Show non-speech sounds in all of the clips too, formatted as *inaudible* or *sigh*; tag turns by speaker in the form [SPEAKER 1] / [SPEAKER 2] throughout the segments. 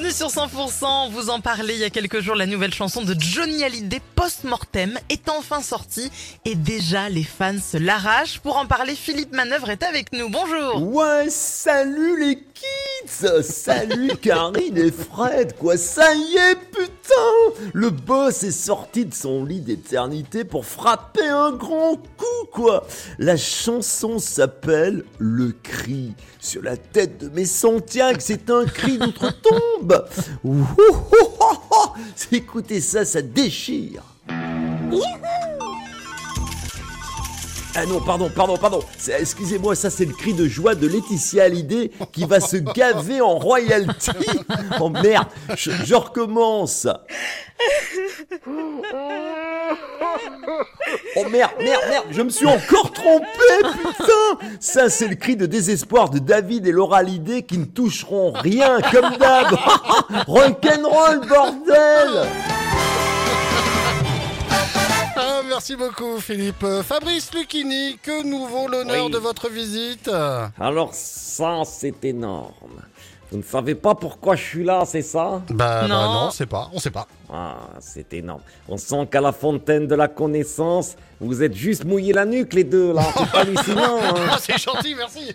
[SPEAKER 1] Bienvenue sur 100%. Vous en parlez il y a quelques jours. La nouvelle chanson de Johnny Hallyday, Post-Mortem, est enfin sortie. Et déjà, les fans se l'arrachent. Pour en parler, Philippe Manœuvre est avec nous. Bonjour.
[SPEAKER 2] Ouais, salut les kids Salut Karine et Fred, quoi Ça y est, putain Le boss est sorti de son lit d'éternité pour frapper un grand coup, quoi. La chanson s'appelle Le Cri. Sur la tête de mes Santiago, c'est un cri d'outre-tombe. Écoutez ça, ça déchire ah non, pardon, pardon, pardon. Excusez-moi, ça c'est le cri de joie de Laetitia Hallyday qui va se gaver en royalty. Oh merde, je, je recommence. Oh merde, merde, merde, je me suis encore trompé, putain Ça c'est le cri de désespoir de David et Laura Hallyday qui ne toucheront rien, comme d'hab *laughs* Rock'n'roll, bordel
[SPEAKER 3] Ah, merci beaucoup Philippe. Euh, Fabrice Lucchini, que nous vaut l'honneur
[SPEAKER 2] Oui.
[SPEAKER 3] de votre visite
[SPEAKER 2] Alors ça, c'est énorme. Vous ne savez pas pourquoi je suis là, c'est ça?
[SPEAKER 3] Bah
[SPEAKER 1] Non.
[SPEAKER 3] bah non, on sait pas, on sait pas.
[SPEAKER 2] Ah, c'est énorme. On sent qu'à la fontaine de la connaissance, vous êtes juste mouillés la nuque les deux, là. C'est pas hallucinant, *laughs* hein
[SPEAKER 3] Ah, c'est gentil, merci.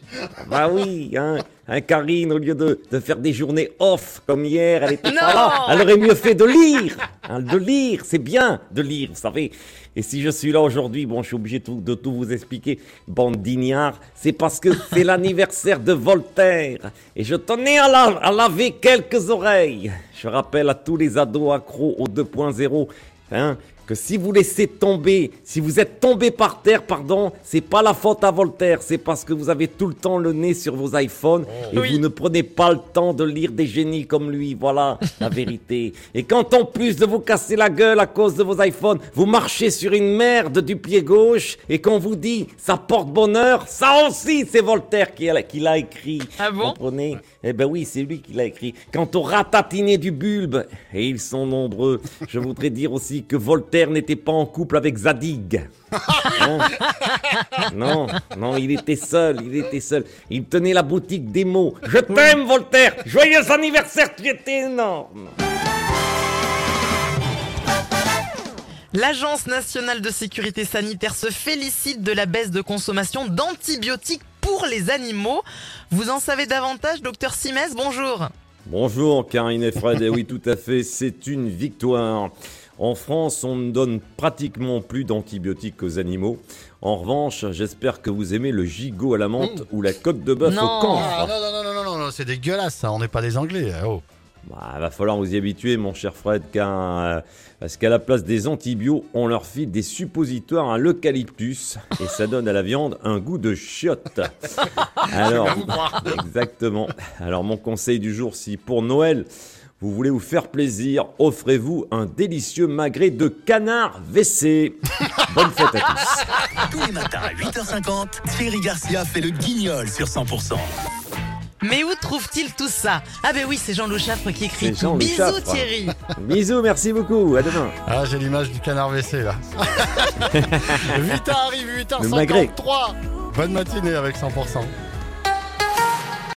[SPEAKER 2] Bah oui, hein. Hein, Karine, au lieu de, de faire des journées off comme hier, elle était pas là. Elle aurait mieux fait de lire. Hein, de lire, c'est bien de lire, vous savez. Et si je suis là aujourd'hui, bon, je suis obligé de tout vous expliquer, bande d'ignards, c'est parce que c'est *laughs* l'anniversaire de Voltaire. Et je tenais à, la- à laver quelques oreilles. Je rappelle à tous les ados accros au 2.0, hein, que si vous laissez tomber, si vous êtes tombé par terre, pardon, c'est pas la faute à Voltaire, c'est parce que vous avez tout le temps le nez sur vos iPhones et
[SPEAKER 1] Oui.
[SPEAKER 2] vous ne prenez pas le temps de lire des génies comme lui, voilà *laughs* la vérité. Et quand en plus de vous casser la gueule à cause de vos iPhones, vous marchez sur une merde du pied gauche et qu'on vous dit ça porte bonheur, ça aussi c'est Voltaire qui l'a qui l'a écrit.
[SPEAKER 1] Ah bon?
[SPEAKER 2] Comprenez? Eh ben oui, c'est lui qui l'a écrit. Quant aux ratatinés du bulbe, et ils sont nombreux, je voudrais dire aussi que Voltaire n'était pas en couple avec Zadig. *laughs* Non, non, il était seul, il était seul. Il tenait la boutique des mots. Je t'aime, Voltaire Joyeux anniversaire, tu étais énorme
[SPEAKER 1] L'Agence nationale de sécurité sanitaire se félicite de la baisse de consommation d'antibiotiques pour les animaux. Vous en savez davantage, docteur Simès? Bonjour.
[SPEAKER 2] Bonjour Karine et Fred, et oui tout à fait, c'est une victoire. En France, on ne donne pratiquement plus d'antibiotiques aux animaux. En revanche, j'espère que vous aimez le gigot à la menthe ou la côte de bœuf
[SPEAKER 1] Non.
[SPEAKER 2] au camphre.
[SPEAKER 3] Ah, non, non, non, non, non, non, c'est dégueulasse ça, on n'est pas des Anglais. eh, Oh.
[SPEAKER 2] Bah, va falloir vous y habituer, mon cher Fred, car euh, parce qu'à la place des antibiotiques, on leur file des suppositoires à l'eucalyptus et ça donne à la viande un goût de chiotte. *laughs* Alors, exactement. Alors, mon conseil du jour, si pour Noël vous voulez vous faire plaisir, offrez-vous un délicieux magret de canard WC. *laughs* Bonne fête à tous.
[SPEAKER 4] Tous les matins à 8h50, Thierry Garcia fait le guignol sur 100%.
[SPEAKER 1] Mais où trouve-t-il tout ça? Ah ben oui, c'est Jean-Loup Chaffre qui écrit Bisous
[SPEAKER 2] Chaffre.
[SPEAKER 1] Thierry.
[SPEAKER 2] Bisous, merci beaucoup. À demain.
[SPEAKER 3] Ah, j'ai l'image du canard WC là. *laughs* 8h arrive,
[SPEAKER 2] Le magret.
[SPEAKER 3] 8h53. Bonne matinée avec 100%.